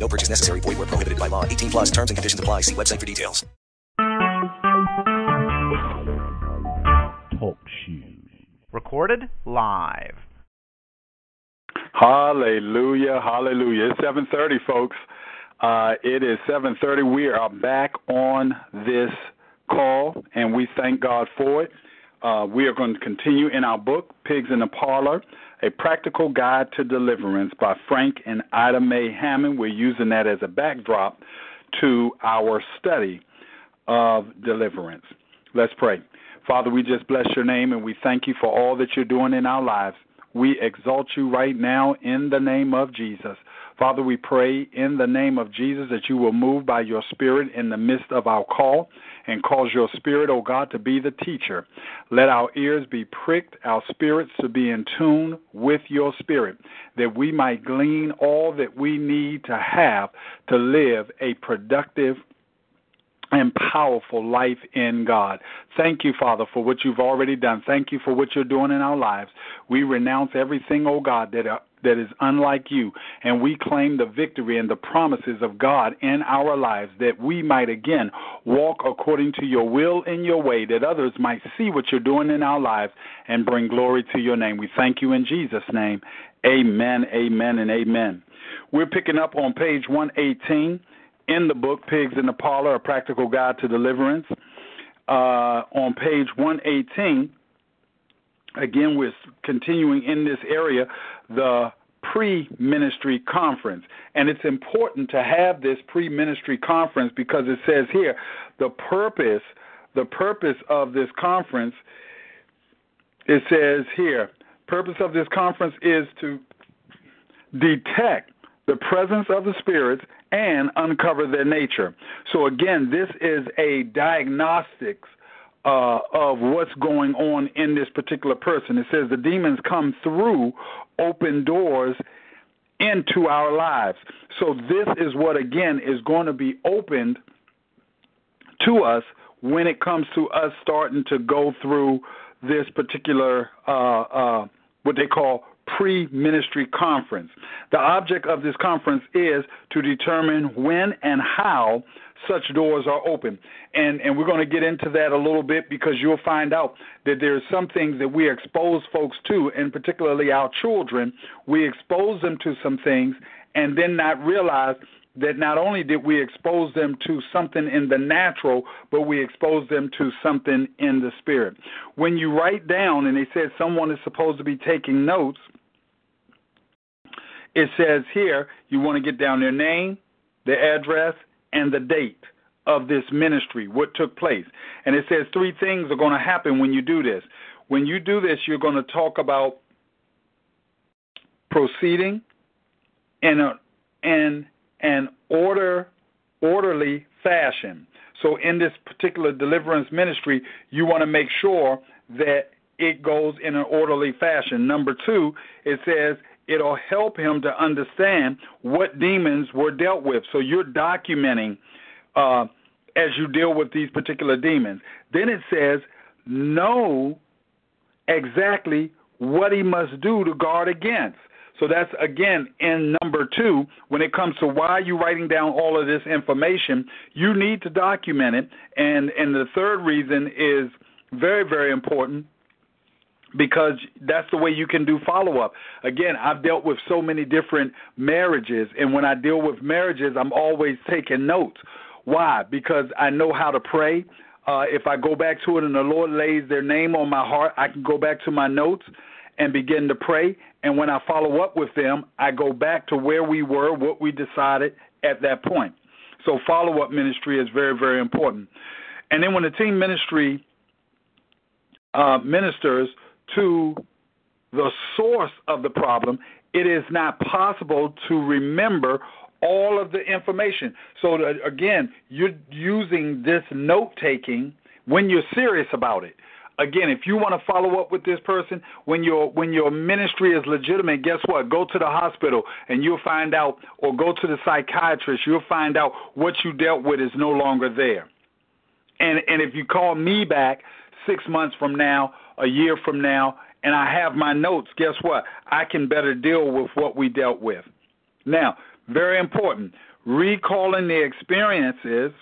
No purchase necessary. Void where prohibited by law. 18 plus terms and conditions apply. See website for details. Talk shoes. Recorded live. Hallelujah, hallelujah. It's 7:30, folks. Uh, it is 7:30. We are back on this call, and we thank God for it. Uh, we are going to continue in our book, Pigs in the Parlor, a practical guide to deliverance by Frank and Ida Mae Hammond. We're using that as a backdrop to our study of deliverance. Let's pray. Father, we just bless your name and we thank you for all that you're doing in our lives. We exalt you right now in the name of Jesus. Father, we pray in the name of Jesus that you will move by your Spirit in the midst of our call and cause your Spirit, O oh God, to be the teacher. Let our ears be pricked, our spirits to be in tune with your Spirit, that we might glean all that we need to have to live a productive and powerful life in God. Thank you, Father, for what you've already done. Thank you for what you're doing in our lives. We renounce everything, oh God, that uh, that is unlike you, and we claim the victory and the promises of God in our lives that we might again walk according to your will in your way, that others might see what you're doing in our lives and bring glory to your name. We thank you in Jesus' name. Amen, amen, and amen. We're picking up on page 118 in the book Pigs in the Parlor, A Practical Guide to Deliverance. Uh, on page 118, again, we're continuing in this area, the pre ministry conference. And it's important to have this pre ministry conference because it says here the purpose the purpose of this conference it says here purpose of this conference is to detect the presence of the spirits and uncover their nature. So again, this is a diagnostics uh, of what's going on in this particular person. It says the demons come through open doors into our lives. So this is what again is going to be opened to us when it comes to us starting to go through this particular uh, uh, what they call pre ministry conference. The object of this conference is to determine when and how such doors are open. And and we're going to get into that a little bit because you'll find out that there's some things that we expose folks to, and particularly our children, we expose them to some things and then not realize that not only did we expose them to something in the natural, but we expose them to something in the spirit. When you write down, and they said someone is supposed to be taking notes, it says here you want to get down their name, their address, and the date of this ministry, what took place. And it says three things are going to happen when you do this. When you do this, you're going to talk about proceeding in a in an order orderly fashion. So in this particular deliverance ministry, you want to make sure that it goes in an orderly fashion. Number two, it says it'll help him to understand what demons were dealt with. So you're documenting uh, as you deal with these particular demons. Then it says, know exactly what he must do to guard against. So that's again in number two. When it comes to why you're you writing down all of this information, you need to document it. And and the third reason is very very important because that's the way you can do follow up. Again, I've dealt with so many different marriages, and when I deal with marriages, I'm always taking notes. Why? Because I know how to pray. Uh, if I go back to it and the Lord lays their name on my heart, I can go back to my notes and begin to pray. And when I follow up with them, I go back to where we were, what we decided at that point. So follow up ministry is very, very important. And then when the team ministry uh, ministers, to the source of the problem, it is not possible to remember all of the information. So that, again, you're using this note taking when you're serious about it. Again, if you want to follow up with this person when your when your ministry is legitimate, guess what? Go to the hospital and you'll find out, or go to the psychiatrist. You'll find out what you dealt with is no longer there. And and if you call me back six months from now, a year from now, and I have my notes, guess what? I can better deal with what we dealt with. Now, very important, recalling the experiences.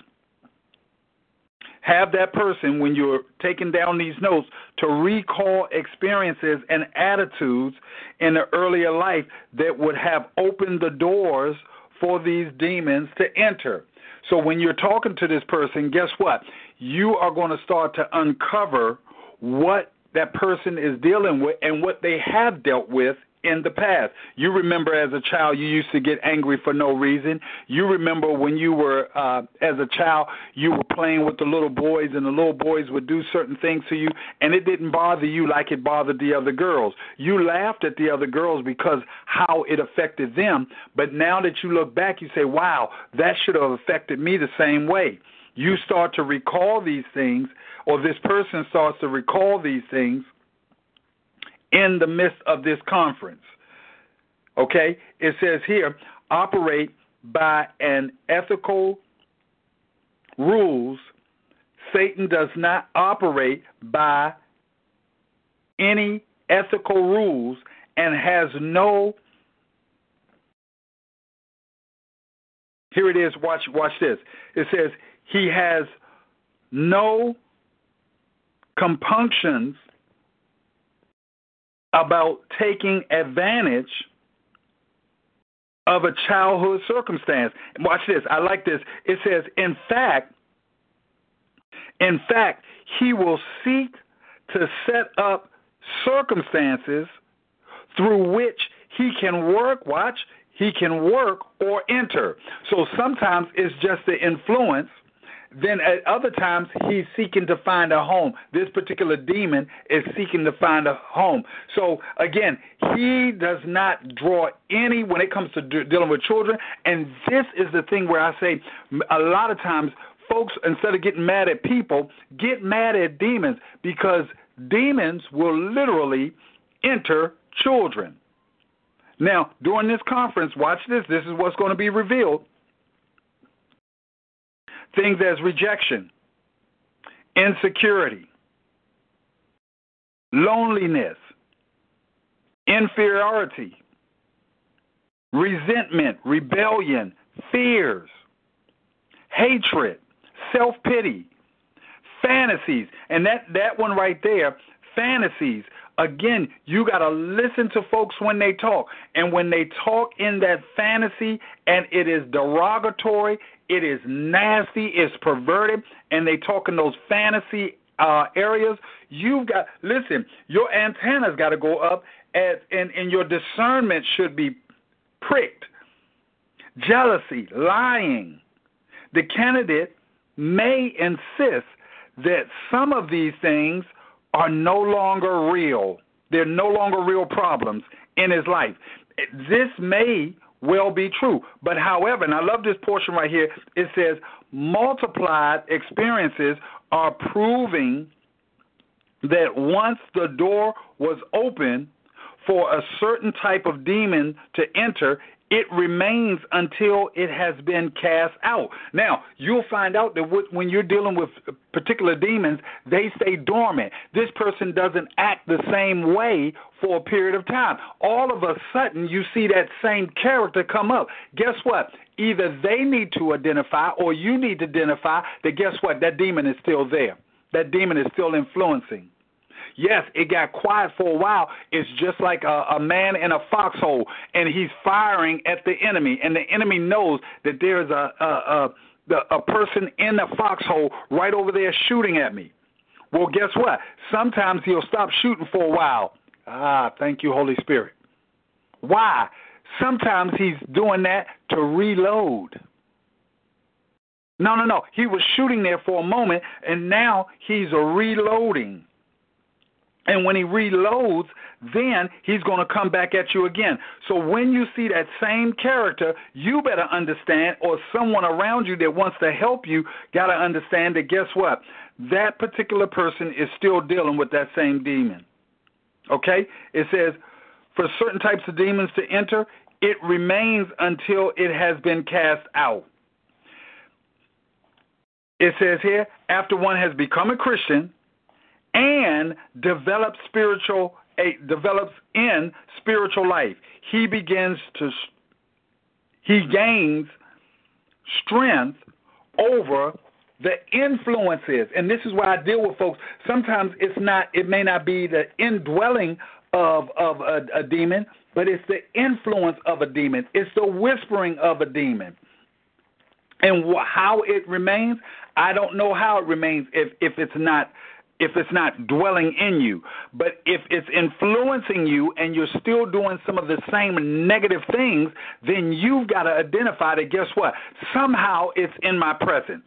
Have that person, when you're taking down these notes, to recall experiences and attitudes in the earlier life that would have opened the doors for these demons to enter. So when you're talking to this person, guess what? You are going to start to uncover what that person is dealing with and what they have dealt with in the past. You remember as a child you used to get angry for no reason. You remember when you were uh as a child you were playing with the little boys and the little boys would do certain things to you and it didn't bother you like it bothered the other girls. You laughed at the other girls because how it affected them, but now that you look back you say, "Wow, that should have affected me the same way." You start to recall these things or this person starts to recall these things in the midst of this conference. Okay? It says here, operate by an ethical rules. Satan does not operate by any ethical rules and has no Here it is, watch watch this. It says he has no compunctions about taking advantage of a childhood circumstance. Watch this. I like this. It says, in fact, in fact, he will seek to set up circumstances through which he can work, watch, he can work or enter. So sometimes it's just the influence then at other times he's seeking to find a home. This particular demon is seeking to find a home. So again, he does not draw any when it comes to dealing with children. And this is the thing where I say a lot of times folks instead of getting mad at people, get mad at demons because demons will literally enter children. Now, during this conference, watch this. This is what's going to be revealed things as rejection, insecurity, loneliness, inferiority, resentment, rebellion, fears, hatred, self pity, fantasies. And that, that one right there, fantasies. Again, you got to listen to folks when they talk. And when they talk in that fantasy and it is derogatory, it is nasty, it's perverted, and they talk in those fantasy uh, areas. You've got listen. Your antennas got to go up, as, and and your discernment should be pricked. Jealousy, lying. The candidate may insist that some of these things are no longer real. They're no longer real problems in his life. This may well be true. But however, and I love this portion right here, it says multiplied experiences are proving that once the door was open for a certain type of demon to enter, it remains until it has been cast out. Now, you'll find out that when you're dealing with particular demons, they stay dormant. This person doesn't act the same way for a period of time. All of a sudden, you see that same character come up. Guess what? Either they need to identify or you need to identify that guess what? That demon is still there. That demon is still influencing. Yes, it got quiet for a while. It's just like a, a man in a foxhole, and he's firing at the enemy, and the enemy knows that there's a a, a, a person in the foxhole right over there shooting at me. Well, guess what? Sometimes he'll stop shooting for a while. Ah, thank you, Holy Spirit. Why? Sometimes he's doing that to reload. No, no, no. He was shooting there for a moment, and now he's reloading. And when he reloads, then he's going to come back at you again. So when you see that same character, you better understand, or someone around you that wants to help you, got to understand that guess what? That particular person is still dealing with that same demon. Okay? It says, for certain types of demons to enter, it remains until it has been cast out. It says here, after one has become a Christian and develops spiritual a, develops in spiritual life, he begins to he gains strength over the influences. And this is why I deal with folks. Sometimes it's not it may not be the indwelling of of a, a demon, but it's the influence of a demon. It's the whispering of a demon. And wh- how it remains, I don't know how it remains if if it's not if it's not dwelling in you. But if it's influencing you and you're still doing some of the same negative things, then you've got to identify that guess what? Somehow it's in my presence.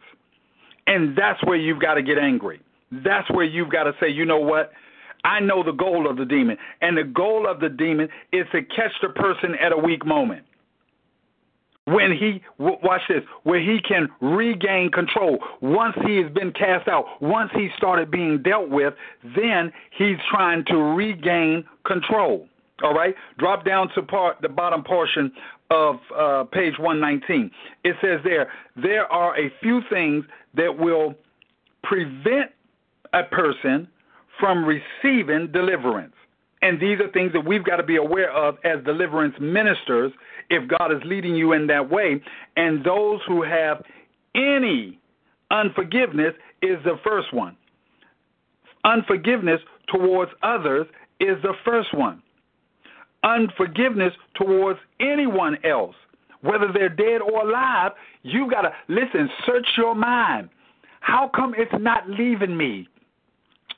And that's where you've got to get angry. That's where you've got to say, you know what? I know the goal of the demon. And the goal of the demon is to catch the person at a weak moment when he watch this where he can regain control. Once he has been cast out once he started being dealt with then he's trying to regain control. All right? Drop down to part the bottom portion of uh, page 119 it says there there are a few things that will prevent a person from receiving deliverance and these are things that we've got to be aware of as deliverance ministers if God is leading you in that way. And those who have any unforgiveness is the first one. Unforgiveness towards others is the first one. Unforgiveness towards anyone else, whether they're dead or alive, you got to listen, search your mind. How come it's not leaving me?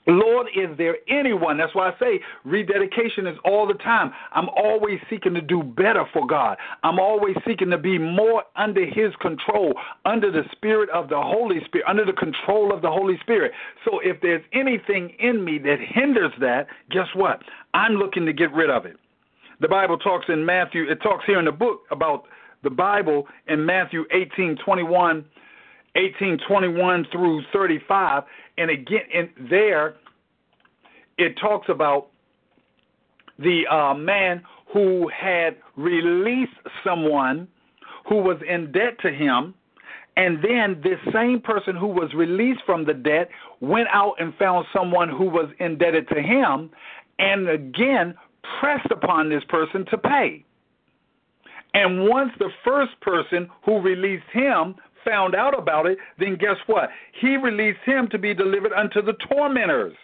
Lord, is there anyone? That's why I say rededication is all the time. I'm always seeking to do better for God. I'm always seeking to be more under His control, under the Spirit of the Holy Spirit, under the control of the Holy Spirit. So if there's anything in me that hinders that, guess what? I'm looking to get rid of it. The Bible talks in Matthew, it talks here in the book about the Bible in Matthew 18 21. 1821 through 35 and again, in there, it talks about the uh, man who had released someone who was in debt to him. And then this same person who was released from the debt went out and found someone who was indebted to him and again pressed upon this person to pay. And once the first person who released him found out about it, then guess what? He released him to be delivered unto the tormentors.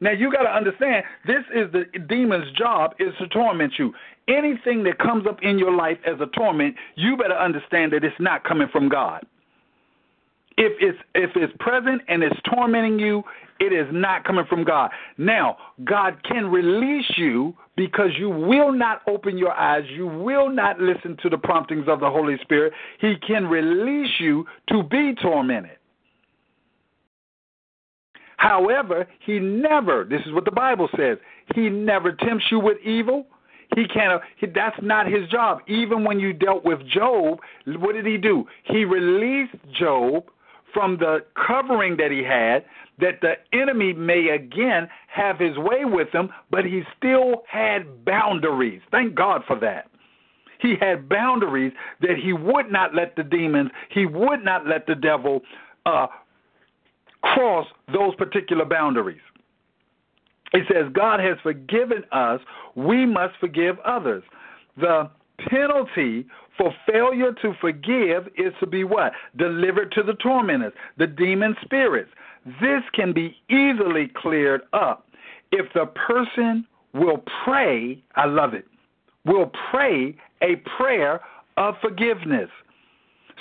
Now you got to understand, this is the demon's job is to torment you. Anything that comes up in your life as a torment, you better understand that it's not coming from God. If it's if it's present and it's tormenting you, it is not coming from God. Now, God can release you because you will not open your eyes, you will not listen to the promptings of the Holy Spirit. He can release you to be tormented. However, he never, this is what the Bible says, he never tempts you with evil. He can't, he, that's not his job. Even when you dealt with Job, what did he do? He released Job from the covering that he had that the enemy may again have his way with him, but he still had boundaries. Thank God for that. He had boundaries that he would not let the demons, he would not let the devil uh, cross those particular boundaries. It says, God has forgiven us, we must forgive others. The penalty for failure to forgive is to be what? Delivered to the tormentors, the demon spirits. This can be easily cleared up if the person will pray, I love it, will pray a prayer of forgiveness.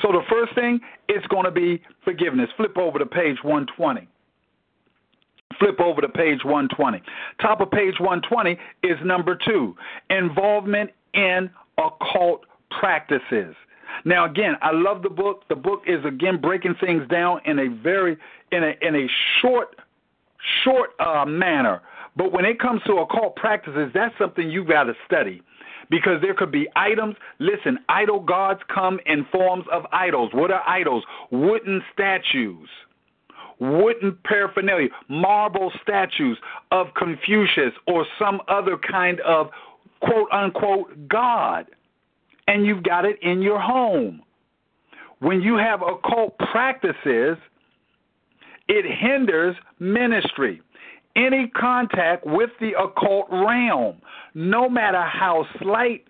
So the first thing is going to be forgiveness. Flip over to page 120. Flip over to page 120. Top of page 120 is number two involvement in occult practices. Now, again, I love the book. The book is again breaking things down in a very in a in a short short uh, manner, But when it comes to occult practices, that's something you've got to study because there could be items. Listen, idol gods come in forms of idols. What are idols? Wooden statues, wooden paraphernalia, marble statues of Confucius or some other kind of quote unquote God. And you've got it in your home. When you have occult practices, it hinders ministry any contact with the occult realm, no matter how slight,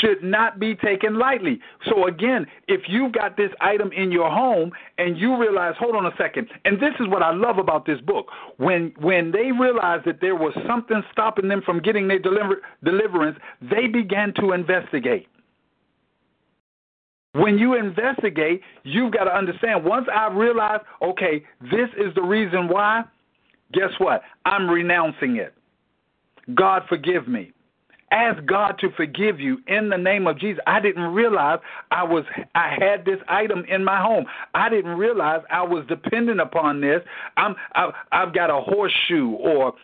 should not be taken lightly. So again, if you've got this item in your home and you realize, hold on a second, and this is what I love about this book. When when they realized that there was something stopping them from getting their deliver, deliverance, they began to investigate. When you investigate, you've got to understand. Once I realize, okay, this is the reason why, guess what? I'm renouncing it. God, forgive me. Ask God to forgive you in the name of Jesus. I didn't realize I was I had this item in my home. I didn't realize I was dependent upon this. I'm I, I've got a horseshoe or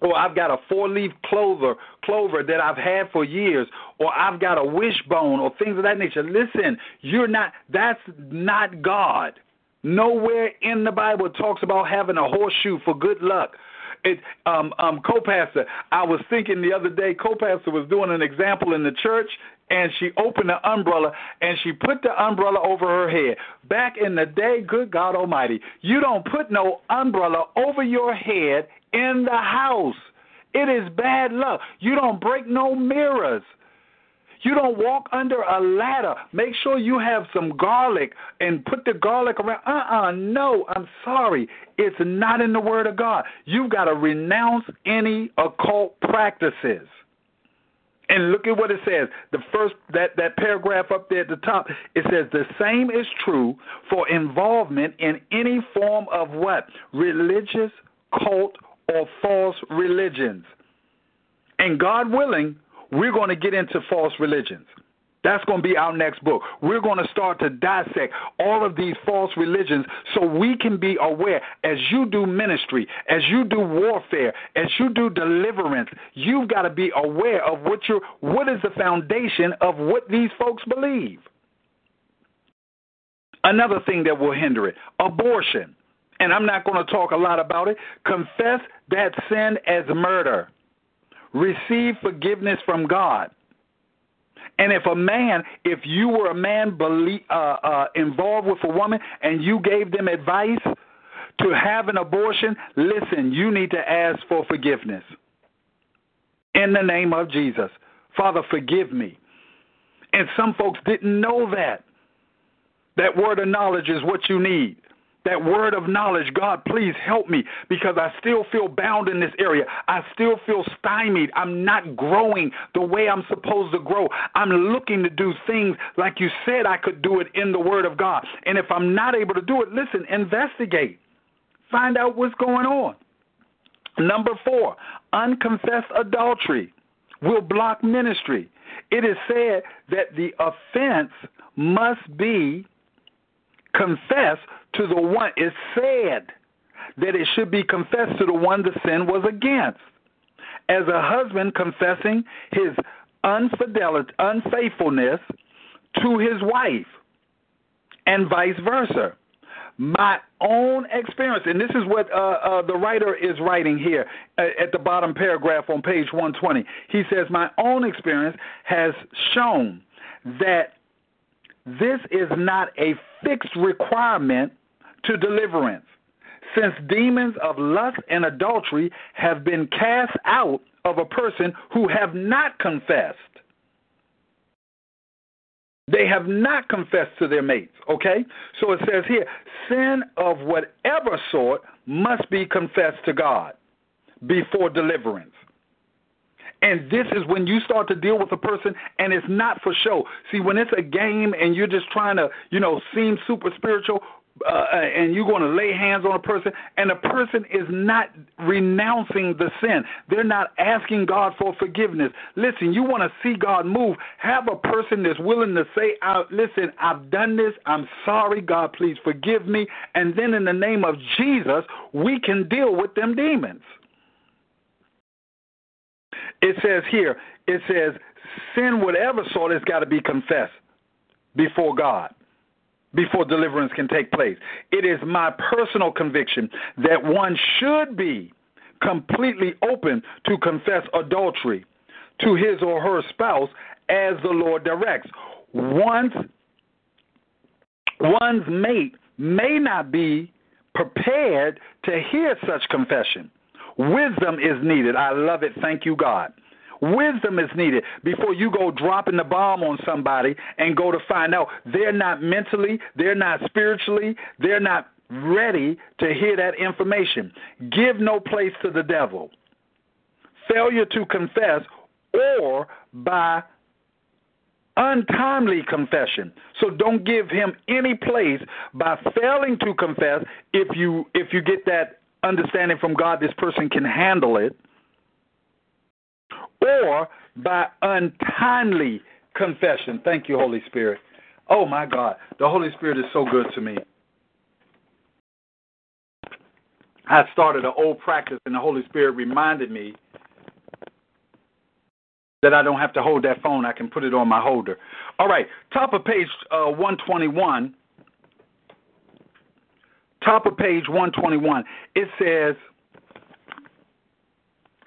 or I've got a four leaf clover clover that I've had for years, or I've got a wishbone or things of that nature. Listen, you're not that's not God. Nowhere in the Bible talks about having a horseshoe for good luck. It, um, um, co-pastor, I was thinking the other day, co-pastor was doing an example in the church, and she opened the umbrella and she put the umbrella over her head. Back in the day, good God Almighty, you don't put no umbrella over your head in the house. It is bad luck. You don't break no mirrors. You don't walk under a ladder. Make sure you have some garlic and put the garlic around. Uh uh no, I'm sorry. It's not in the Word of God. You've got to renounce any occult practices. And look at what it says. The first that that paragraph up there at the top, it says the same is true for involvement in any form of what? Religious, cult, or false religions. And God willing, we're going to get into false religions. That's going to be our next book. We're going to start to dissect all of these false religions so we can be aware as you do ministry, as you do warfare, as you do deliverance, you've got to be aware of what your what is the foundation of what these folks believe. Another thing that will hinder it, abortion. And I'm not going to talk a lot about it. Confess that sin as murder receive forgiveness from God. And if a man, if you were a man believe, uh, uh, involved with a woman and you gave them advice to have an abortion, listen, you need to ask for forgiveness. In the name of Jesus. Father, forgive me. And some folks didn't know that. That word of knowledge is what you need that word of knowledge. God, please help me because I still feel bound in this area. I still feel stymied. I'm not growing the way I'm supposed to grow. I'm looking to do things like you said I could do it in the word of God. And if I'm not able to do it, listen, investigate. Find out what's going on. Number four, unconfessed adultery will block ministry. It is said that the offense must be confessed to the one, it said that it should be confessed to the one the sin was against. As a husband confessing his unfidelity, unfaithfulness to his wife, and vice versa. My own experience, and this is what uh, uh, the writer is writing here at the bottom paragraph on page 120. He says, My own experience has shown that this is not a fixed requirement to deliverance, since demons of lust and adultery have been cast out of a person who have not confessed. They have not confessed to their mates, okay? So it says here sin of whatever sort must be confessed to God before deliverance. And this is when you start to deal with a person and it's not for show. See, when it's a game and you're just trying to, you know, seem super spiritual, uh, and you're going to lay hands on a person, and the person is not renouncing the sin. They're not asking God for forgiveness. Listen, you want to see God move. Have a person that's willing to say, "Listen, I've done this. I'm sorry. God, please forgive me." And then, in the name of Jesus, we can deal with them demons. It says here, it says, sin, whatever sort, has got to be confessed before God before deliverance can take place. It is my personal conviction that one should be completely open to confess adultery to his or her spouse as the Lord directs. One's, one's mate may not be prepared to hear such confession. Wisdom is needed. I love it. Thank you, God. Wisdom is needed before you go dropping the bomb on somebody and go to find out they're not mentally, they're not spiritually, they're not ready to hear that information. Give no place to the devil. Failure to confess or by untimely confession. So don't give him any place by failing to confess if you if you get that understanding from God this person can handle it or by untimely confession. Thank you, Holy Spirit. Oh my God, the Holy Spirit is so good to me. I started an old practice, and the Holy Spirit reminded me that I don't have to hold that phone. I can put it on my holder. All right, top of page uh, 121. Top of page 121. It says,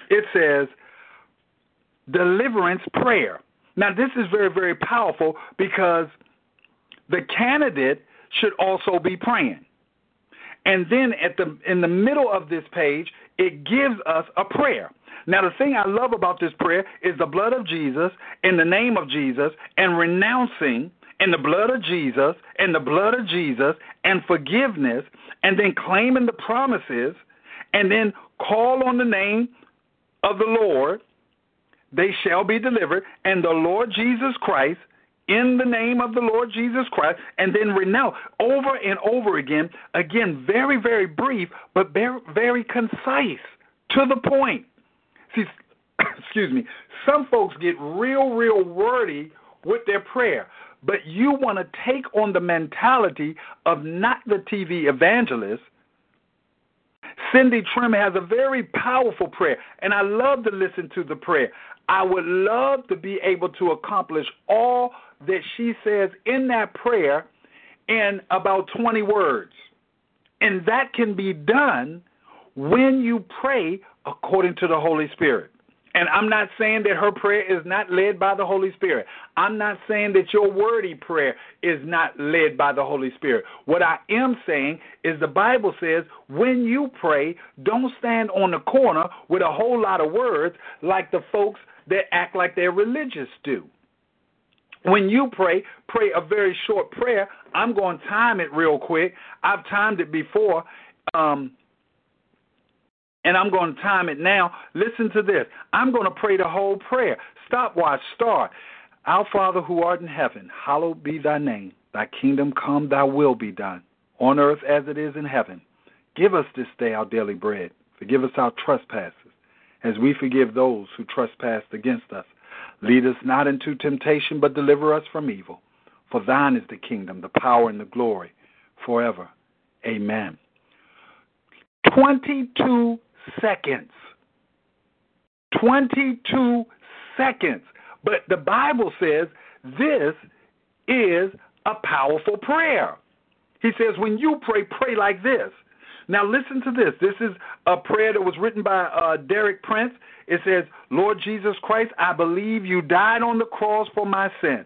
it says, deliverance prayer. Now, this is very, very powerful because the candidate should also be praying. And then at the in the middle of this page, it gives us a prayer. Now, the thing I love about this prayer is the blood of Jesus in the name of Jesus and renouncing in the blood of Jesus and the blood of Jesus and forgiveness and then claiming the promises and then call on the name of the Lord they shall be delivered, and the Lord Jesus Christ, in the name of the Lord Jesus Christ, and then renounce over and over again. Again, very, very brief, but very, very concise, to the point. See, excuse me, some folks get real, real wordy with their prayer, but you want to take on the mentality of not the TV evangelist. Cindy Trimm has a very powerful prayer, and I love to listen to the prayer. I would love to be able to accomplish all that she says in that prayer in about 20 words. And that can be done when you pray according to the Holy Spirit. And I'm not saying that her prayer is not led by the Holy Spirit. I'm not saying that your wordy prayer is not led by the Holy Spirit. What I am saying is the Bible says when you pray, don't stand on the corner with a whole lot of words like the folks that act like they're religious do. When you pray, pray a very short prayer. I'm going to time it real quick. I've timed it before. Um, and I'm going to time it now. Listen to this. I'm going to pray the whole prayer. Stopwatch, start. Our Father who art in heaven, hallowed be thy name. Thy kingdom come, thy will be done, on earth as it is in heaven. Give us this day our daily bread. Forgive us our trespasses, as we forgive those who trespass against us. Lead us not into temptation, but deliver us from evil. For thine is the kingdom, the power, and the glory forever. Amen. 22 seconds. 22 seconds. But the Bible says this is a powerful prayer. He says, when you pray, pray like this. Now, listen to this. This is a prayer that was written by uh, Derek Prince. It says, Lord Jesus Christ, I believe you died on the cross for my sin,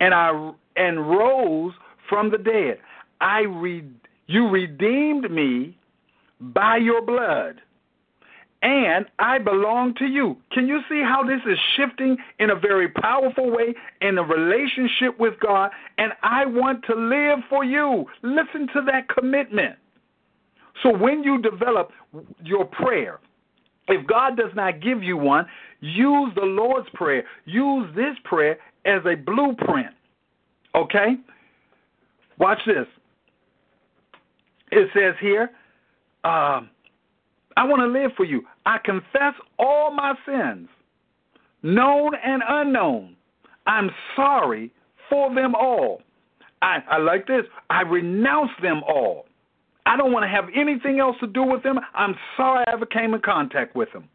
and I and rose from the dead. I re, you redeemed me by your blood and I belong to you. Can you see how this is shifting in a very powerful way in a relationship with God? And I want to live for you. Listen to that commitment. So when you develop your prayer, if God does not give you one, use the Lord's Prayer. Use this prayer as a blueprint. Okay? Watch this. it says here, uh, I want to live for you. I confess all my sins, known and unknown. I'm sorry for them all. I, I like this. I renounce them all. I don't want to have anything else to do with them. I'm sorry I ever came in contact with them.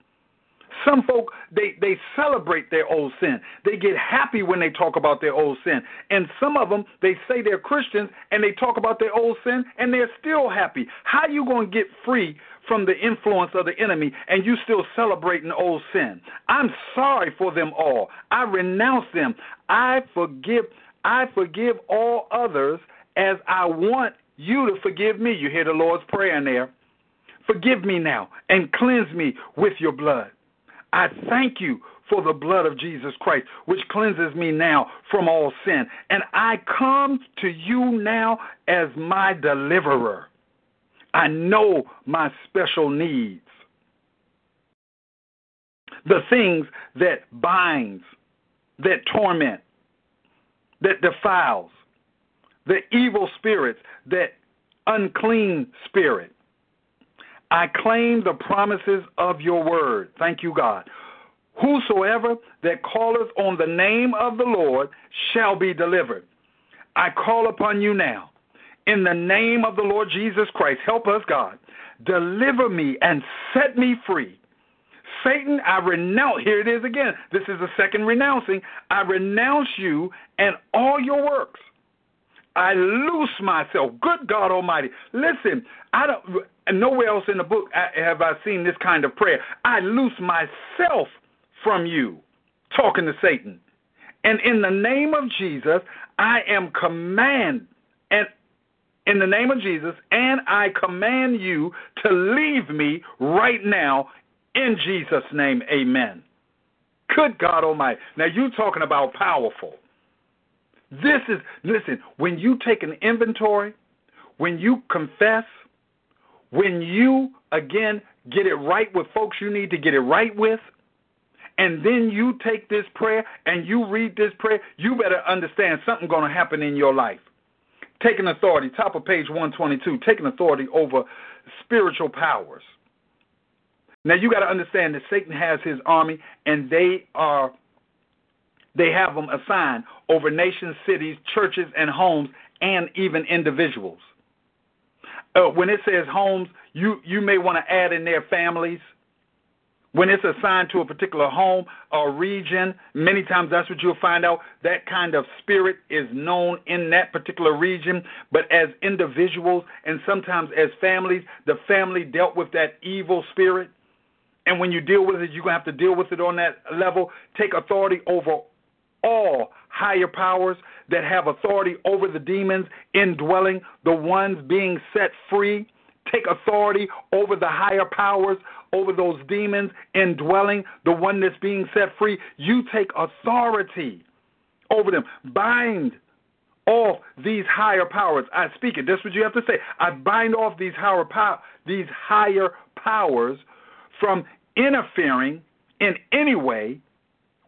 Some folk they they celebrate their old sin. They get happy when they talk about their old sin. And some of them they say they're Christians and they talk about their old sin and they're still happy. How you going to get free from the influence of the enemy and you still celebrating old sin? I'm sorry for them all. I renounce them. I forgive I forgive all others as I want you to forgive me. You hear the Lord's prayer in there. Forgive me now and cleanse me with your blood. I thank you for the blood of Jesus Christ, which cleanses me now from all sin. And I come to you now as my deliverer. I know my special needs. The things that binds, that torment, that defiles, the evil spirits, that unclean spirit. I claim the promises of your word. Thank you, God. Whosoever that calleth on the name of the Lord shall be delivered. I call upon you now. In the name of the Lord Jesus Christ, help us, God. Deliver me and set me free. Satan, I renounce. Here it is again. This is the second renouncing. I renounce you and all your works. I loose myself. Good God Almighty. Listen, I don't. Nowhere else in the book have I seen this kind of prayer. I loose myself from you, talking to Satan, and in the name of Jesus, I am command and in the name of Jesus, and I command you to leave me right now in Jesus' name. Amen. Good God Almighty. Now you talking about powerful. This is, listen, when you take an inventory, when you confess, when you, again, get it right with folks you need to get it right with, and then you take this prayer and you read this prayer, you better understand something going to happen in your life. Taking authority, top of page 122, taking authority over spiritual powers. Now you got to understand that Satan has his army, and they are they have them assigned over nations, cities, churches, and homes, and even individuals. Uh, when it says homes, you, you may want to add in their families. When it's assigned to a particular home or region, many times that's what you'll find out. That kind of spirit is known in that particular region. But as individuals and sometimes as families, the family dealt with that evil spirit. And when you deal with it, you're going to have to deal with it on that level. Take authority over all higher powers that have authority over the demons indwelling, the ones being set free. Take authority over the higher powers, over those demons indwelling, the one that's being set free. You take authority over them. Bind off these higher powers. I speak it. That's what you have to say. I bind off these higher pow- these higher powers from interfering in any way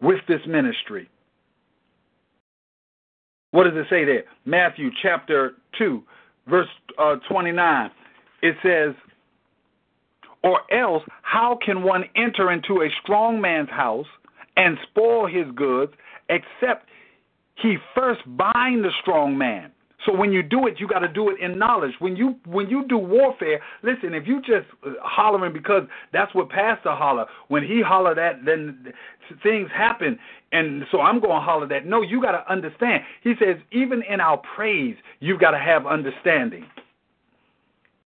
with this ministry. What does it say there? Matthew chapter 2, verse uh, 29. It says, Or else, how can one enter into a strong man's house and spoil his goods except he first bind the strong man? So when you do it, you got to do it in knowledge. When you when you do warfare, listen. If you just uh, hollering because that's what Pastor holler. When he holler that, then things happen, and so I'm going to holler that. No, you got to understand. He says even in our praise, you've got to have understanding.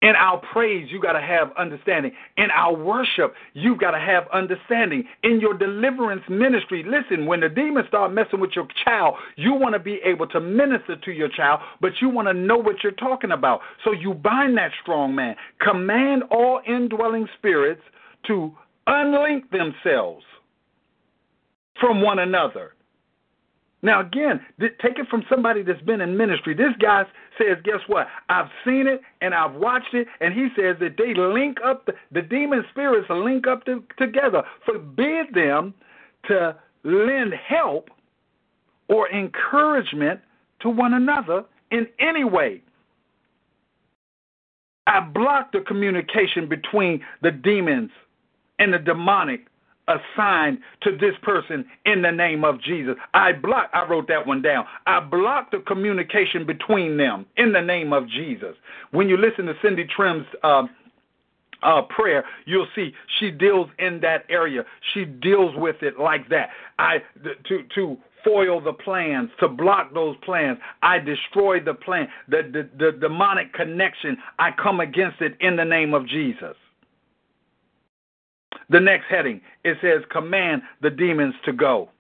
In our praise, you got to have understanding. In our worship, you got to have understanding. In your deliverance ministry, listen, when the demons start messing with your child, you want to be able to minister to your child, but you want to know what you're talking about. So you bind that strong man. Command all indwelling spirits to unlink themselves from one another now, again, take it from somebody that's been in ministry. This guy says, guess what? I've seen it and I've watched it, and he says that they link up, the, the demon spirits link up to, together. Forbid them to lend help or encouragement to one another in any way. I block the communication between the demons and the demonic assigned to this person in the name of Jesus. I block, I wrote that one down. I block the communication between them in the name of Jesus. When you listen to Cindy Trimm's uh, uh, prayer, you'll see she deals in that area. She deals with it like that. I to to foil the plans, to block those plans. I destroy the plan, the, the, the demonic connection. I come against it in the name of Jesus. The next heading it says, "Command the demons to go."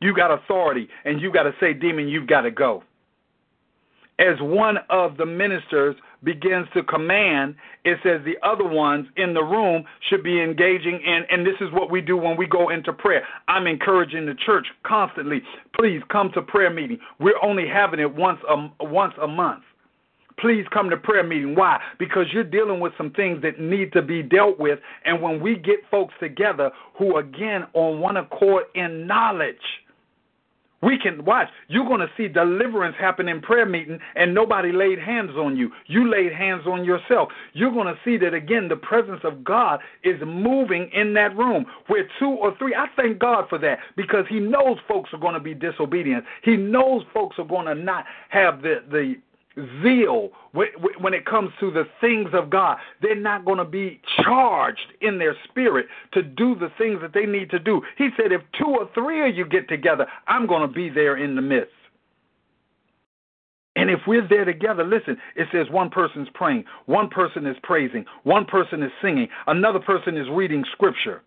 You got authority, and you got to say, "Demon, you've got to go." as one of the ministers begins to command, it says the other ones in the room should be engaging in, and this is what we do when we go into prayer. I'm encouraging the church constantly. Please come to prayer meeting. We're only having it once a once a month. Please come to prayer meeting. Why? Because you're dealing with some things that need to be dealt with, and when we get folks together who again on one accord in knowledge we can watch. You're going to see deliverance happen in prayer meeting, and nobody laid hands on you. You laid hands on yourself. You're going to see that again. The presence of God is moving in that room where two or three. I thank God for that because He knows folks are going to be disobedient. He knows folks are going to not have the the zeal when it comes to the things of God. They're not going to be charged in their spirit to do the things that they need to do. He said, if two or three of you get together, I'm going to be there in the midst. And if we're there together, listen, it says one person's praying, one person is praising, one person is singing, another person is reading scripture.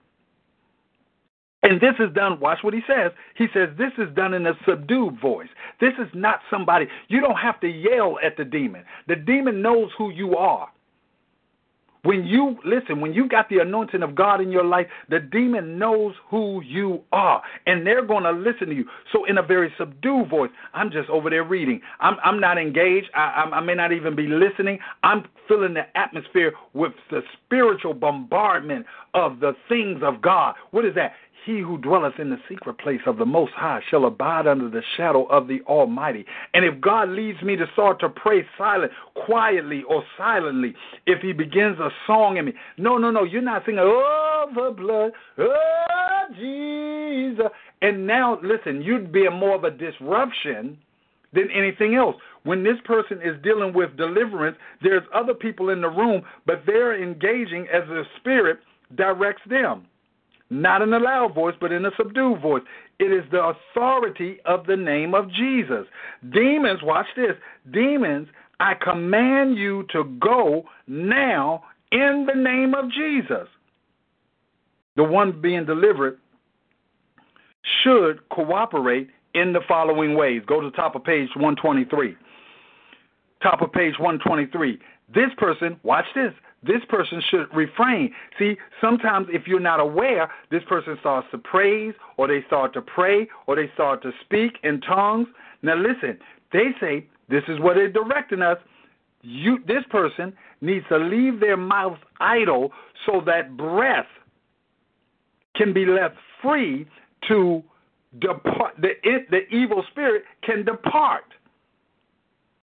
And this is done, watch what he says. He says, This is done in a subdued voice. This is not somebody, you don't have to yell at the demon. The demon knows who you are. When you, listen, when you got the anointing of God in your life, the demon knows who you are, and they're going to listen to you. So, in a very subdued voice, I'm just over there reading. I'm, I'm not engaged. I, I, I may not even be listening. I'm filling the atmosphere with the spiritual bombardment of the things of God. What is that? He who dwelleth in the secret place of the Most High shall abide under the shadow of the Almighty. And if God leads me to start to pray silent, quietly or silently, if He begins a song in me, no, no, no, you're not singing, oh, the blood, oh, Jesus. And now, listen, you'd be more of a disruption than anything else. When this person is dealing with deliverance, there's other people in the room, but they're engaging as the Spirit directs them not in a loud voice, but in a subdued voice. It is the authority of the name of Jesus. Demons, watch this. Demons, I command you to go now in the name of Jesus. The one being delivered should cooperate in the following ways. Go to the top of page 123. Top of page 123. This person, watch this, this person should refrain. See, sometimes if you're not aware, this person starts to praise, or they start to pray, or they start to speak in tongues. Now, listen, they say this is what they're directing us. You, this person needs to leave their mouth idle so that breath can be left free to depart. The, the evil spirit can depart.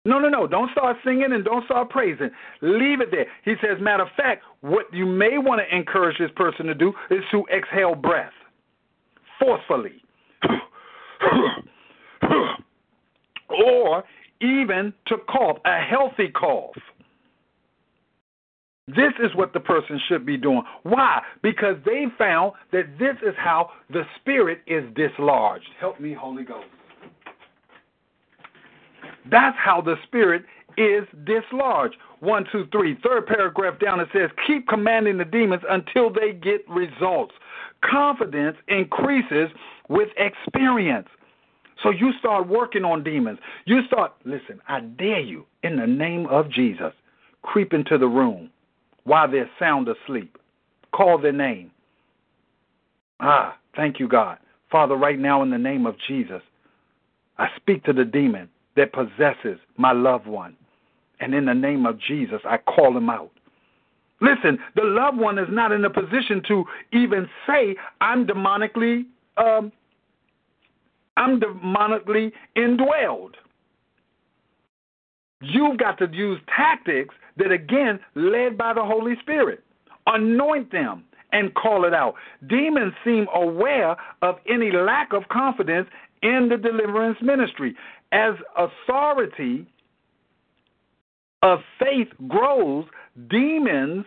No, no, no. Don't start singing and don't start praising. Leave it there. He says, matter of fact, what you may want to encourage this person to do is to exhale breath forcefully. or even to cough, a healthy cough. This is what the person should be doing. Why? Because they found that this is how the spirit is dislodged. Help me, Holy Ghost. That's how the spirit is dislodged. One, two, three. Third paragraph down it says, keep commanding the demons until they get results. Confidence increases with experience. So you start working on demons. You start, listen, I dare you, in the name of Jesus, creep into the room while they're sound asleep. Call their name. Ah, thank you, God. Father, right now, in the name of Jesus, I speak to the demon that possesses my loved one. And in the name of Jesus, I call him out. Listen, the loved one is not in a position to even say, I'm demonically, um, I'm demonically indwelled. You've got to use tactics that, again, led by the Holy Spirit. Anoint them and call it out. Demons seem aware of any lack of confidence in the deliverance ministry. As authority of faith grows, demons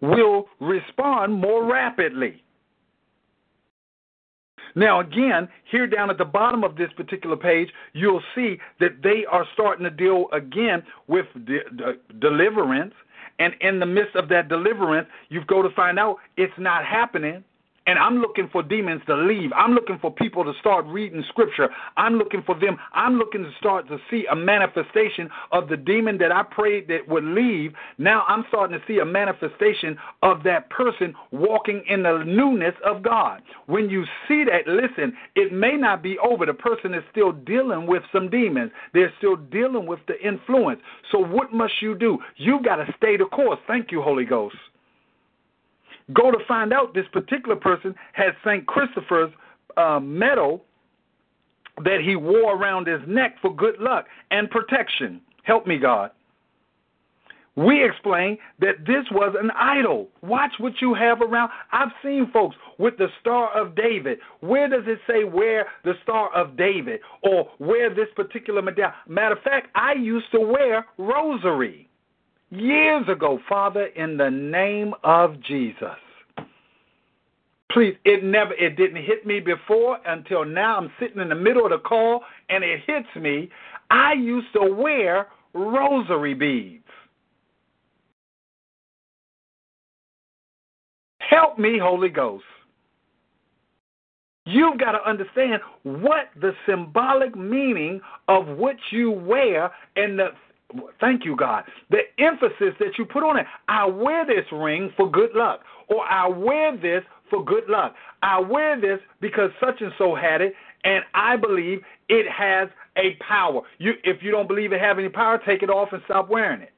will respond more rapidly. Now, again, here down at the bottom of this particular page, you'll see that they are starting to deal again with de- de- deliverance. And in the midst of that deliverance, you go to find out it's not happening and I'm looking for demons to leave. I'm looking for people to start reading scripture. I'm looking for them. I'm looking to start to see a manifestation of the demon that I prayed that would leave. Now I'm starting to see a manifestation of that person walking in the newness of God. When you see that, listen, it may not be over. The person is still dealing with some demons, they're still dealing with the influence. So, what must you do? You've got to stay the course. Thank you, Holy Ghost. Go to find out this particular person has St. Christopher's uh, medal that he wore around his neck for good luck and protection. Help me, God. We explain that this was an idol. Watch what you have around. I've seen folks with the Star of David. Where does it say wear the Star of David or wear this particular medallion? Matter of fact, I used to wear rosary years ago, Father, in the name of Jesus. Please, it never, it didn't hit me before until now. I'm sitting in the middle of the call and it hits me. I used to wear rosary beads. Help me, Holy Ghost. You've got to understand what the symbolic meaning of what you wear and the Thank you, God. The emphasis that you put on it. I wear this ring for good luck, or I wear this for good luck. I wear this because such and so had it, and I believe it has a power. You, if you don't believe it has any power, take it off and stop wearing it.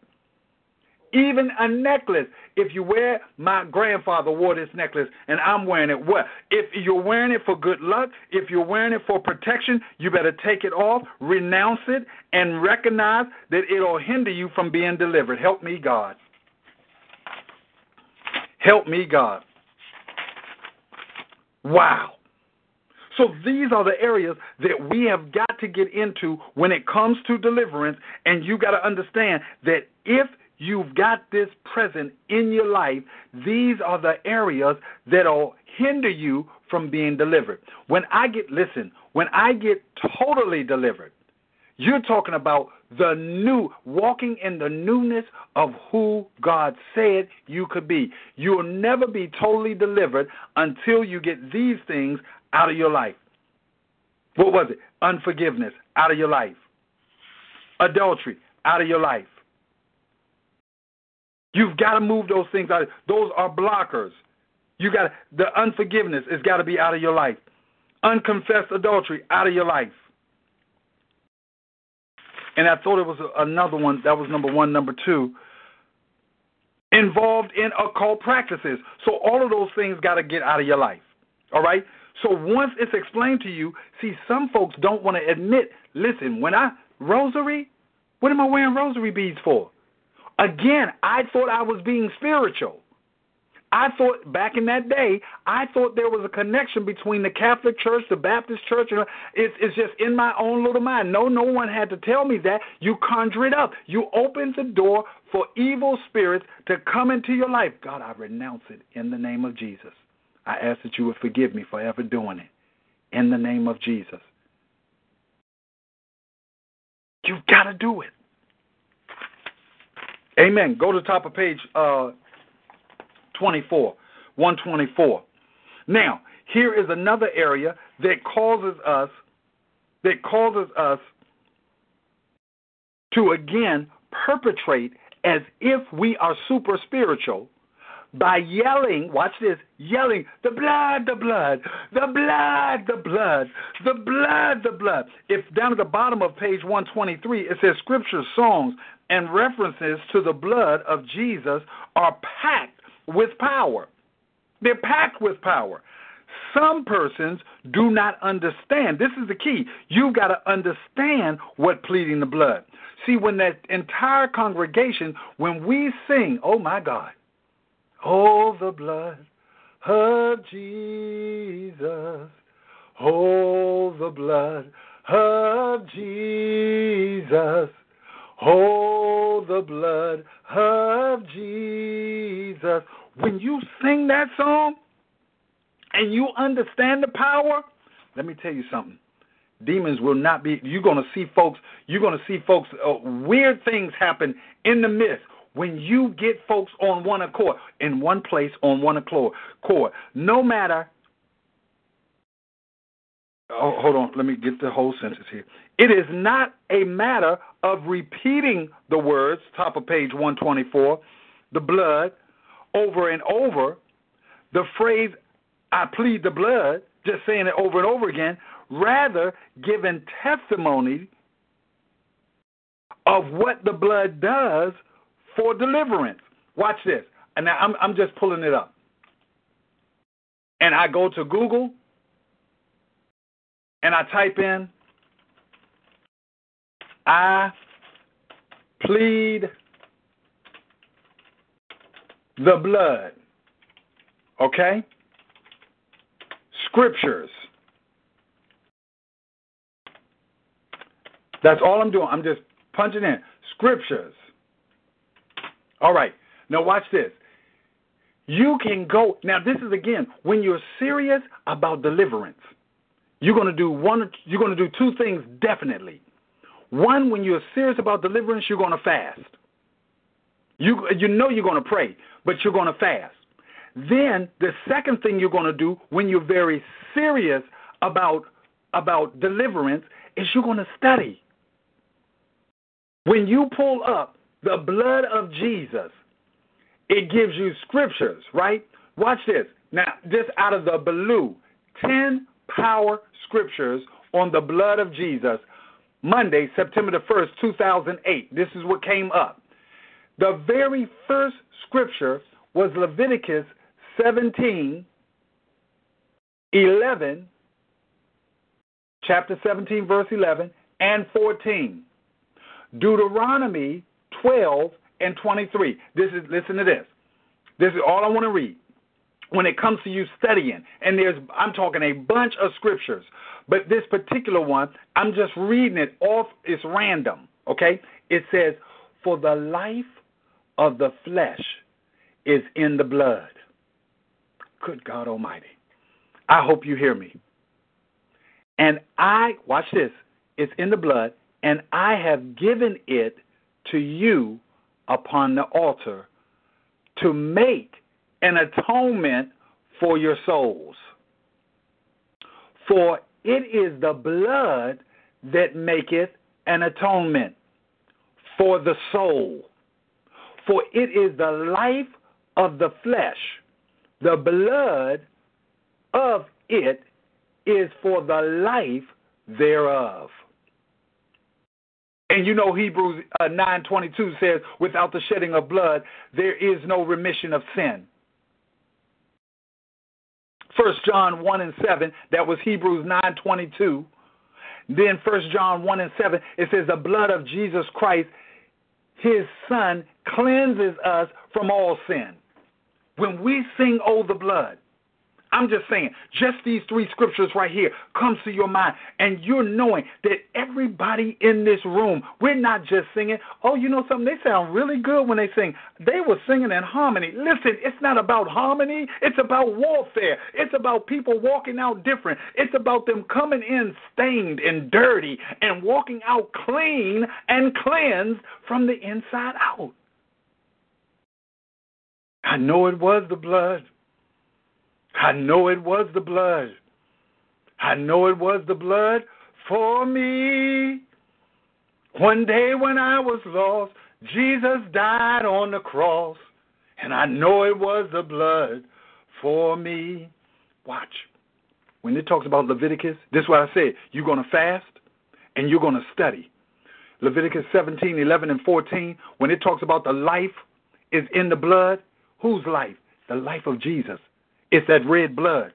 Even a necklace. If you wear, my grandfather wore this necklace, and I'm wearing it. What? If you're wearing it for good luck, if you're wearing it for protection, you better take it off, renounce it, and recognize that it'll hinder you from being delivered. Help me, God. Help me, God. Wow. So these are the areas that we have got to get into when it comes to deliverance, and you got to understand that if you've got this present in your life, these are the areas that'll hinder you from being delivered. When I get, listen, when I get totally delivered, you're talking about the new, walking in the newness of who God said you could be. You'll never be totally delivered until you get these things out of your life. What was it? Unforgiveness out of your life, adultery out of your life, You've got to move those things out. Those are blockers. You got the unforgiveness has got to be out of your life. Unconfessed adultery out of your life. And I thought it was another one. That was number one. Number two, involved in occult practices. So all of those things got to get out of your life. All right. So once it's explained to you, see, some folks don't want to admit. Listen, when I rosary, what am I wearing rosary beads for? Again, I thought I was being spiritual. I thought back in that day, I thought there was a connection between the Catholic Church, the Baptist Church, and it's, it's just in my own little mind. No, no one had to tell me that. You conjure it up. You open the door for evil spirits to come into your life. God, I renounce it in the name of Jesus. I ask that you would forgive me for ever doing it in the name of Jesus. You've got to do it. Amen. Go to the top of page uh, 24, 124. Now, here is another area that causes us that causes us to again perpetrate as if we are super spiritual by yelling, watch this, yelling, the blood, the blood, the blood, the blood, the blood, the blood. If down at the bottom of page 123, it says scripture, songs, and references to the blood of Jesus are packed with power. They're packed with power. Some persons do not understand. This is the key. You've got to understand what pleading the blood. See, when that entire congregation, when we sing, oh my God, oh the blood of Jesus, oh the blood of Jesus, oh the blood of Jesus. When you sing that song and you understand the power, let me tell you something demons will not be you're going to see folks you're going to see folks uh, weird things happen in the midst when you get folks on one accord in one place on one accord no matter oh, hold on let me get the whole sentence here it is not a matter of repeating the words top of page 124 the blood over and over the phrase i plead the blood just saying it over and over again rather giving testimony of what the blood does for deliverance. Watch this. And now I'm, I'm just pulling it up. And I go to Google and I type in, I plead the blood. Okay? Scriptures. That's all I'm doing. I'm just punching in scriptures. All right. Now watch this. You can go. Now this is again when you're serious about deliverance. You're going to do one you're going to do two things definitely. One when you're serious about deliverance, you're going to fast. You you know you're going to pray, but you're going to fast. Then the second thing you're going to do when you're very serious about about deliverance is you're going to study. When you pull up the blood of Jesus, it gives you scriptures, right? Watch this. Now, just out of the blue, 10 power scriptures on the blood of Jesus, Monday, September the 1st, 2008. This is what came up. The very first scripture was Leviticus 17, 11, chapter 17, verse 11, and 14. Deuteronomy 12 and 23. This is listen to this. This is all I want to read. When it comes to you studying, and there's I'm talking a bunch of scriptures, but this particular one, I'm just reading it off. It's random. Okay? It says, "For the life of the flesh is in the blood." Good God Almighty. I hope you hear me. And I watch this. It's in the blood, and I have given it to you upon the altar to make an atonement for your souls. For it is the blood that maketh an atonement for the soul. For it is the life of the flesh. The blood of it is for the life thereof. And you know Hebrews uh, 9:22 says, "Without the shedding of blood, there is no remission of sin." First John 1 and 7, that was Hebrews 9:22. Then First John 1 and 7, it says, "The blood of Jesus Christ, His Son, cleanses us from all sin." When we sing, "Oh, the blood," I'm just saying, just these three scriptures right here comes to your mind, and you're knowing that everybody in this room, we're not just singing. Oh, you know something? They sound really good when they sing. They were singing in harmony. Listen, it's not about harmony. It's about warfare. It's about people walking out different. It's about them coming in stained and dirty and walking out clean and cleansed from the inside out. I know it was the blood. I know it was the blood. I know it was the blood for me. One day when I was lost, Jesus died on the cross, and I know it was the blood for me. Watch. When it talks about Leviticus, this is what I said. You're going to fast and you're going to study. Leviticus 17, 11, and 14, when it talks about the life is in the blood, whose life? The life of Jesus. It's that red blood.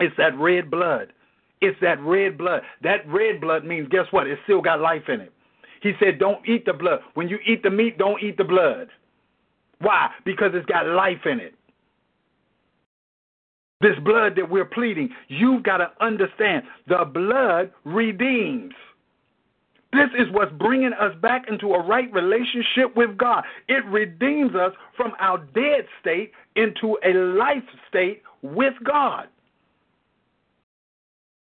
It's that red blood. It's that red blood. That red blood means, guess what? It still got life in it. He said, Don't eat the blood. When you eat the meat, don't eat the blood. Why? Because it's got life in it. This blood that we're pleading, you've got to understand the blood redeems. This is what's bringing us back into a right relationship with God. It redeems us from our dead state into a life state with God.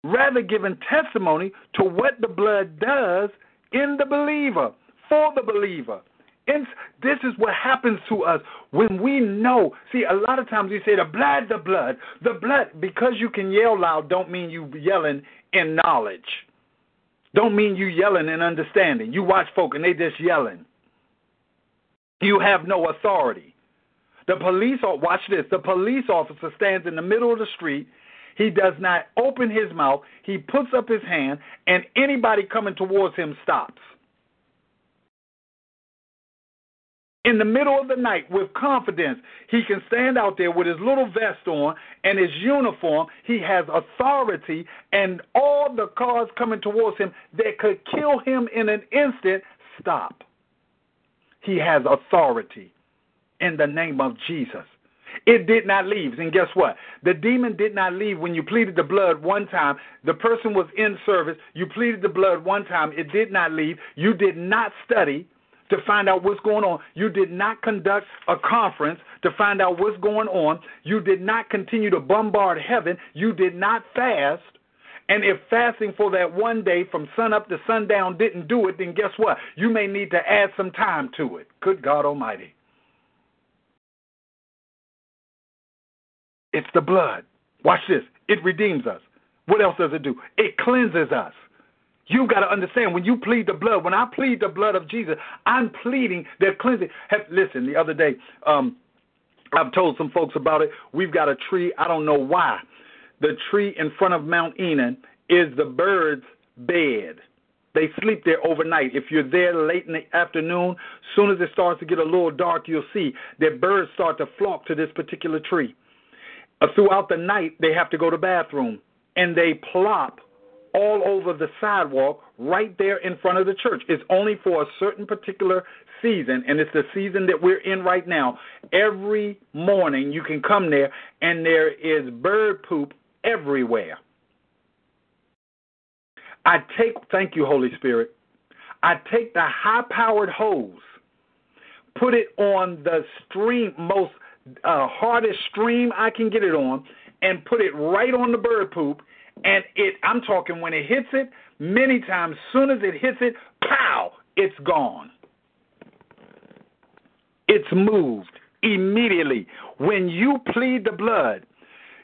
Rather, giving testimony to what the blood does in the believer, for the believer. And this is what happens to us when we know. See, a lot of times we say the blood, the blood, the blood. Because you can yell loud, don't mean you yelling in knowledge. Don't mean you yelling and understanding. You watch folk and they just yelling. You have no authority. The police, watch this. The police officer stands in the middle of the street. He does not open his mouth. He puts up his hand, and anybody coming towards him stops. In the middle of the night with confidence. He can stand out there with his little vest on and his uniform. He has authority, and all the cars coming towards him that could kill him in an instant stop. He has authority in the name of Jesus. It did not leave. And guess what? The demon did not leave when you pleaded the blood one time. The person was in service. You pleaded the blood one time. It did not leave. You did not study to find out what's going on. You did not conduct a conference to find out what's going on. You did not continue to bombard heaven. You did not fast. And if fasting for that one day from sun up to sundown didn't do it, then guess what? You may need to add some time to it. Good God Almighty. It's the blood. Watch this. It redeems us. What else does it do? It cleanses us. You got to understand when you plead the blood. When I plead the blood of Jesus, I'm pleading that cleansing. Have, listen, the other day, um, I've told some folks about it. We've got a tree. I don't know why. The tree in front of Mount Enon is the birds' bed. They sleep there overnight. If you're there late in the afternoon, soon as it starts to get a little dark, you'll see that birds start to flock to this particular tree. Uh, throughout the night, they have to go to the bathroom and they plop all over the sidewalk right there in front of the church. It's only for a certain particular season, and it's the season that we're in right now. Every morning you can come there, and there is bird poop everywhere. I take, thank you, Holy Spirit. I take the high powered hose, put it on the stream, most uh, hardest stream I can get it on, and put it right on the bird poop and it I'm talking when it hits it, many times soon as it hits it, pow, it's gone. It's moved immediately. When you plead the blood,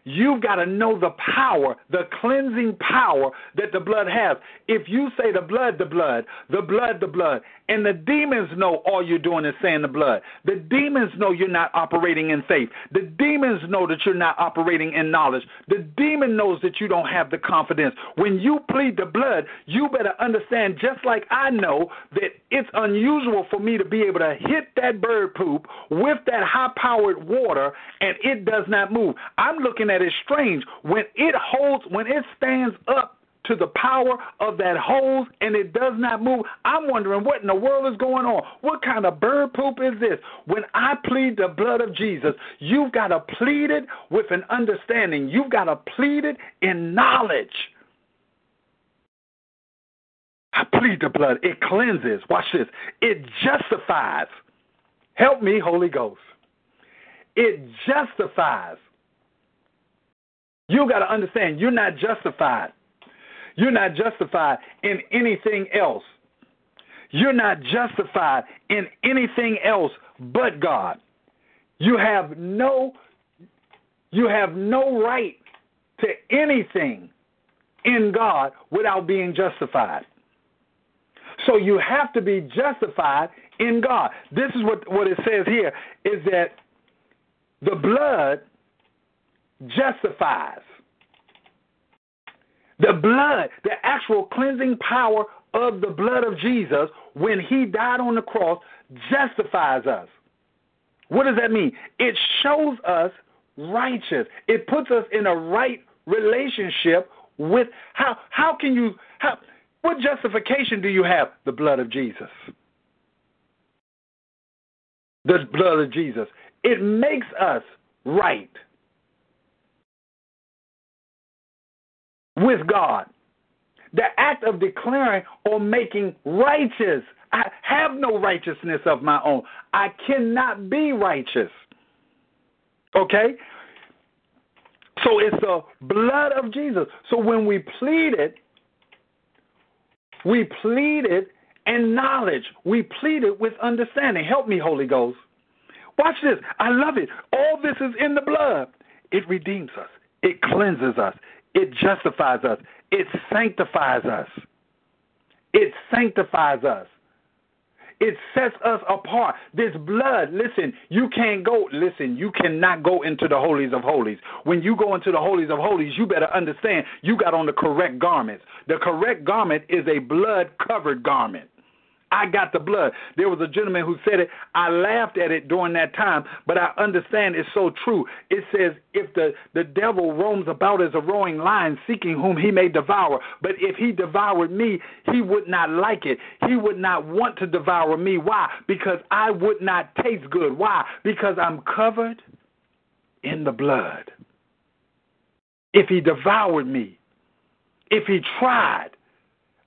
You've got to know the power, the cleansing power that the blood has. If you say the blood, the blood, the blood, the blood, and the demons know all you're doing is saying the blood. The demons know you're not operating in faith. The demons know that you're not operating in knowledge. The demon knows that you don't have the confidence. When you plead the blood, you better understand, just like I know, that it's unusual for me to be able to hit that bird poop with that high powered water and it does not move. I'm looking at it strange. When it holds, when it stands up to the power of that hose and it does not move. I'm wondering what in the world is going on. What kind of bird poop is this? When I plead the blood of Jesus, you've got to plead it with an understanding. You've got to plead it in knowledge. I plead the blood. It cleanses. Watch this. It justifies. Help me, Holy Ghost. It justifies. You got to understand, you're not justified you're not justified in anything else. You're not justified in anything else but God. You have no you have no right to anything in God without being justified. So you have to be justified in God. This is what, what it says here is that the blood justifies. The blood, the actual cleansing power of the blood of Jesus when he died on the cross justifies us. What does that mean? It shows us righteous. It puts us in a right relationship with how how can you how What justification do you have? The blood of Jesus. The blood of Jesus. It makes us right with God. The act of declaring or making righteous. I have no righteousness of my own. I cannot be righteous. Okay? So it's the blood of Jesus. So when we plead it, we plead it in knowledge. We plead it with understanding. Help me, Holy Ghost. Watch this. I love it. All this is in the blood. It redeems us, it cleanses us, it justifies us, it sanctifies us. It sanctifies us. It sets us apart. This blood, listen, you can't go, listen, you cannot go into the holies of holies. When you go into the holies of holies, you better understand you got on the correct garments. The correct garment is a blood covered garment. I got the blood. There was a gentleman who said it. I laughed at it during that time, but I understand it's so true. It says, if the, the devil roams about as a roaring lion, seeking whom he may devour, but if he devoured me, he would not like it. He would not want to devour me. Why? Because I would not taste good. Why? Because I'm covered in the blood. If he devoured me, if he tried,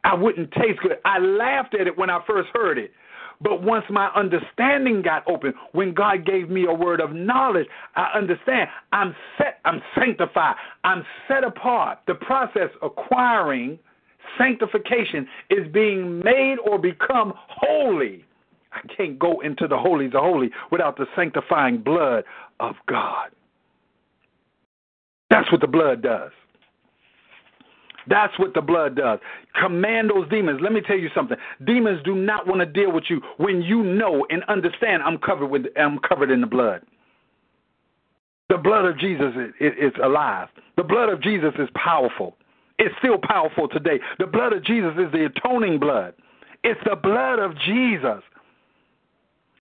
I wouldn't taste good. I laughed at it when I first heard it. But once my understanding got open, when God gave me a word of knowledge, I understand I'm set, I'm sanctified, I'm set apart. The process acquiring sanctification is being made or become holy. I can't go into the holies of holy without the sanctifying blood of God. That's what the blood does. That's what the blood does. Command those demons. Let me tell you something. Demons do not want to deal with you when you know and understand I'm covered with I'm covered in the blood. The blood of Jesus is, is alive. The blood of Jesus is powerful. It's still powerful today. The blood of Jesus is the atoning blood. It's the blood of Jesus.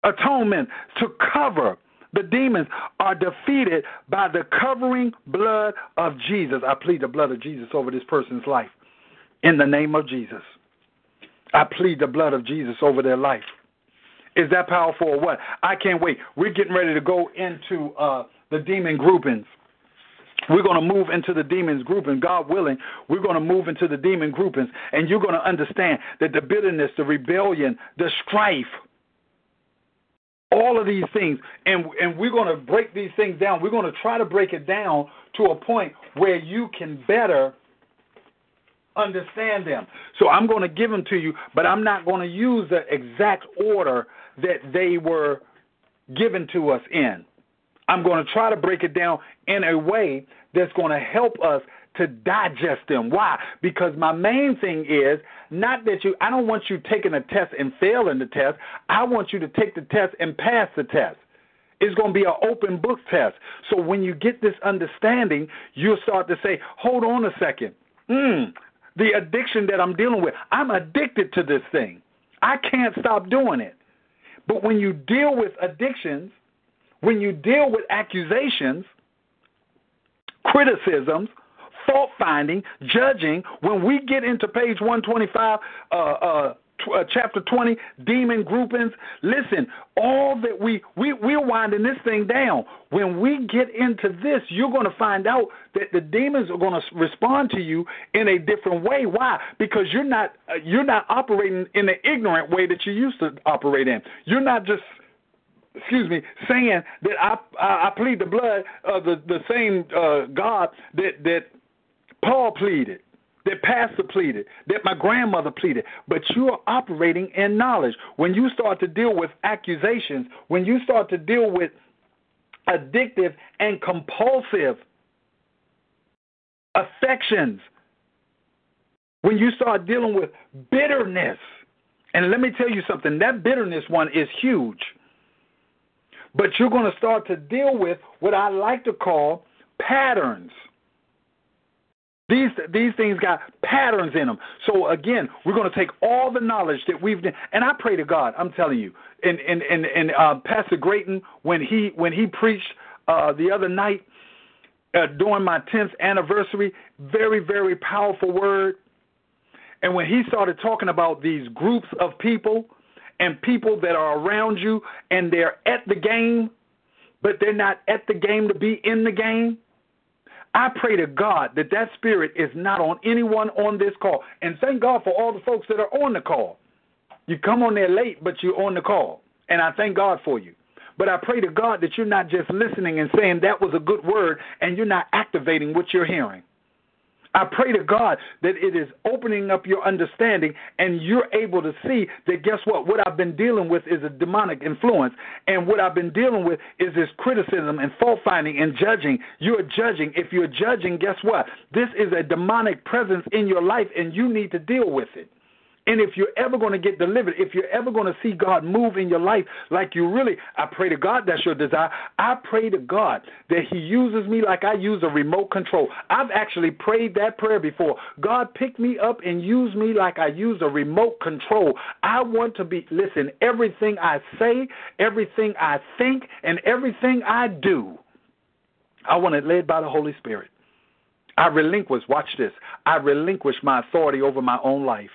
Atonement to cover the demons are defeated by the covering blood of Jesus. I plead the blood of Jesus over this person's life in the name of Jesus. I plead the blood of Jesus over their life. Is that powerful or what? I can't wait. We're getting ready to go into uh, the demon groupings. We're going to move into the demons grouping. God willing, we're going to move into the demon groupings. And you're going to understand that the bitterness, the rebellion, the strife, all of these things. And and we're going to break these things down. We're going to try to break it down to a point where you can better understand them. So i'm going to give them to you but i'm not going to use the exact order that they were given to us in. I'm going to try to break it down in a way that's going to help us to digest them. Why? Because my main thing is not that you, I don't want you taking a test and failing the test. I want you to take the test and pass the test. It's going to be an open book test. So when you get this understanding, you'll start to say, hold on a second. Hmm, the addiction that I'm dealing with, I'm addicted to this thing. I can't stop doing it. But when you deal with addictions, when you deal with accusations, criticisms, fault finding, judging. When we get into page 125, uh, uh, uh, chapter 20, demon groupings. Listen, all that we, we, we're winding this thing down. When we get into this, you're going to find out that the demons are going to respond to you in a different way. Why? Because you're not, uh, you're not operating in the ignorant way that you used to operate in. You're not just excuse me, saying that I I, I plead the blood of the the same uh, God that that Paul pleaded, that Pastor pleaded, that my grandmother pleaded, but you are operating in knowledge. When you start to deal with accusations, when you start to deal with addictive and compulsive affections, when you start dealing with bitterness, and let me tell you something, that bitterness one is huge. But you're going to start to deal with what I like to call patterns. These these things got patterns in them. So again, we're going to take all the knowledge that we've done, and I pray to God. I'm telling you, and and and, and uh, Pastor Grayton when he when he preached uh, the other night uh, during my 10th anniversary, very very powerful word. And when he started talking about these groups of people and people that are around you and they're at the game, but they're not at the game to be in the game, I pray to God that that spirit is not on anyone on this call. And thank God for all the folks that are on the call. You come on there late, but you're on the call. And I thank God for you. But I pray to God that you're not just listening and saying that was a good word and you're not activating what you're hearing. I pray to God that it is opening up your understanding and you're able to see that guess what? What I've been dealing with is a demonic influence. And what I've been dealing with is this criticism and fault finding and judging. You're judging. If you're judging, guess what? This is a demonic presence in your life and you need to deal with it. And if you're ever going to get delivered, if you're ever going to see God move in your life like you really, I pray to God that's your desire. I pray to God that He uses me like I use a remote control. I've actually prayed that prayer before. God, pick me up and use me like I use a remote control. I want to be, listen, everything I say, everything I think, and everything I do, I want it led by the Holy Spirit. I relinquish, watch this, I relinquish my authority over my own life.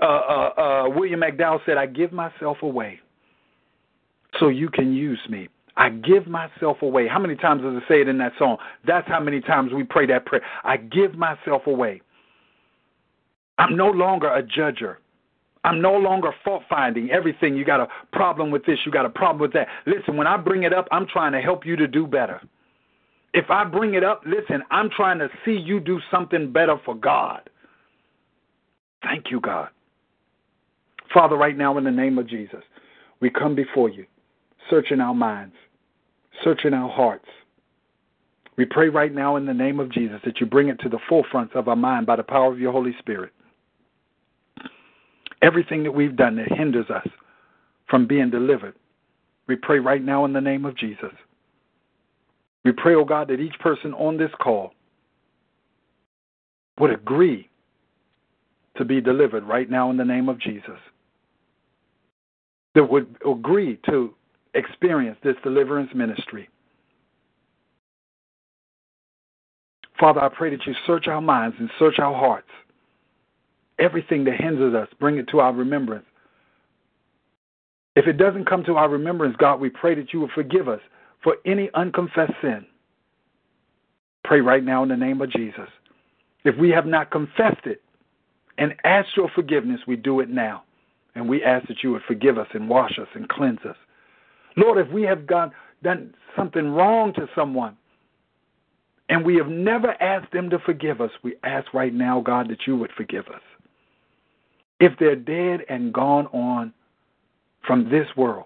Uh, uh, uh, William McDowell said, I give myself away so you can use me. I give myself away. How many times does it say it in that song? That's how many times we pray that prayer. I give myself away. I'm no longer a judger. I'm no longer fault finding everything. You got a problem with this, you got a problem with that. Listen, when I bring it up, I'm trying to help you to do better. If I bring it up, listen, I'm trying to see you do something better for God. Thank you, God. Father, right now, in the name of Jesus, we come before you, searching our minds, searching our hearts. We pray right now in the name of Jesus that you bring it to the forefront of our mind by the power of your Holy Spirit. Everything that we've done that hinders us from being delivered, we pray right now in the name of Jesus. We pray, oh God, that each person on this call would agree to be delivered right now in the name of Jesus. That would agree to experience this deliverance ministry. Father, I pray that you search our minds and search our hearts. Everything that hinders us, bring it to our remembrance. If it doesn't come to our remembrance, God, we pray that you will forgive us for any unconfessed sin. Pray right now in the name of Jesus. If we have not confessed it, and asked your forgiveness, we do it now. And we ask that you would forgive us and wash us and cleanse us. Lord, if we have gone, done something wrong to someone and we have never asked them to forgive us, we ask right now, God, that you would forgive us. If they're dead and gone on from this world,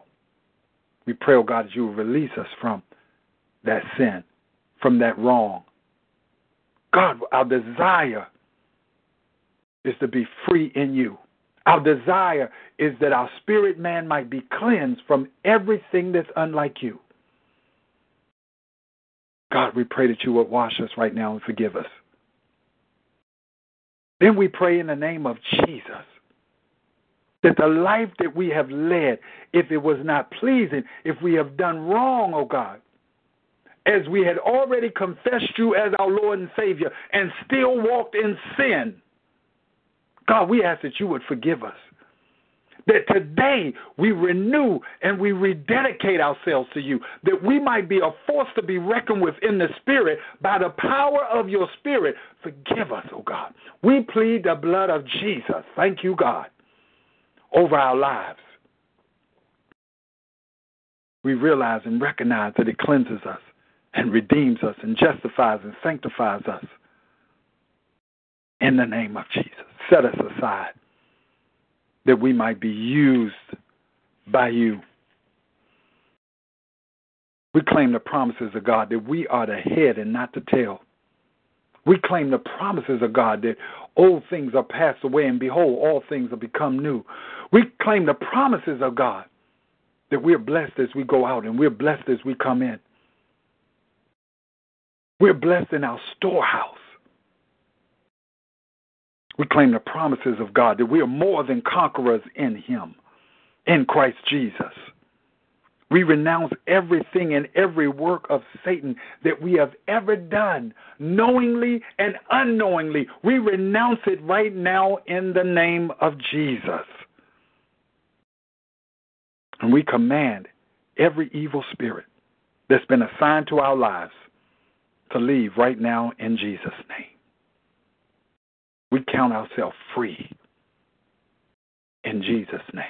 we pray, oh God, that you will release us from that sin, from that wrong. God, our desire is to be free in you. Our desire is that our spirit man might be cleansed from everything that's unlike you. God, we pray that you would wash us right now and forgive us. Then we pray in the name of Jesus that the life that we have led, if it was not pleasing, if we have done wrong, oh God, as we had already confessed you as our Lord and Savior and still walked in sin, God, we ask that you would forgive us. That today we renew and we rededicate ourselves to you, that we might be a force to be reckoned with in the Spirit by the power of your Spirit. Forgive us, oh God. We plead the blood of Jesus, thank you, God, over our lives. We realize and recognize that it cleanses us and redeems us and justifies and sanctifies us in the name of Jesus set us aside that we might be used by you. We claim the promises of God that we are the head and not the tail. We claim the promises of God that old things are passed away and behold, all things have become new. We claim the promises of God that we're blessed as we go out and we're blessed as we come in. We're blessed in our storehouse. We claim the promises of God that we are more than conquerors in Him, in Christ Jesus. We renounce everything and every work of Satan that we have ever done, knowingly and unknowingly. We renounce it right now in the name of Jesus. And we command every evil spirit that's been assigned to our lives to leave right now in Jesus' name. We count ourselves free in Jesus' name.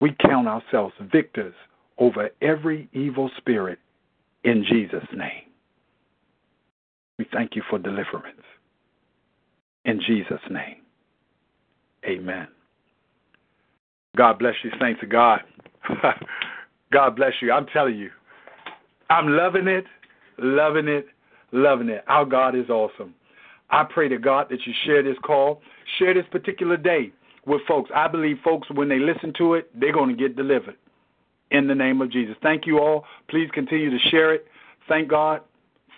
We count ourselves victors over every evil spirit in Jesus' name. We thank you for deliverance. In Jesus' name. Amen. God bless you, saints of God. God bless you. I'm telling you, I'm loving it, loving it, loving it. Our God is awesome. I pray to God that you share this call, share this particular day with folks. I believe folks, when they listen to it, they're going to get delivered in the name of Jesus. Thank you all. Please continue to share it. Thank God.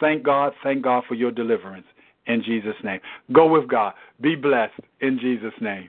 Thank God. Thank God for your deliverance in Jesus' name. Go with God. Be blessed in Jesus' name.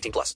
18 plus.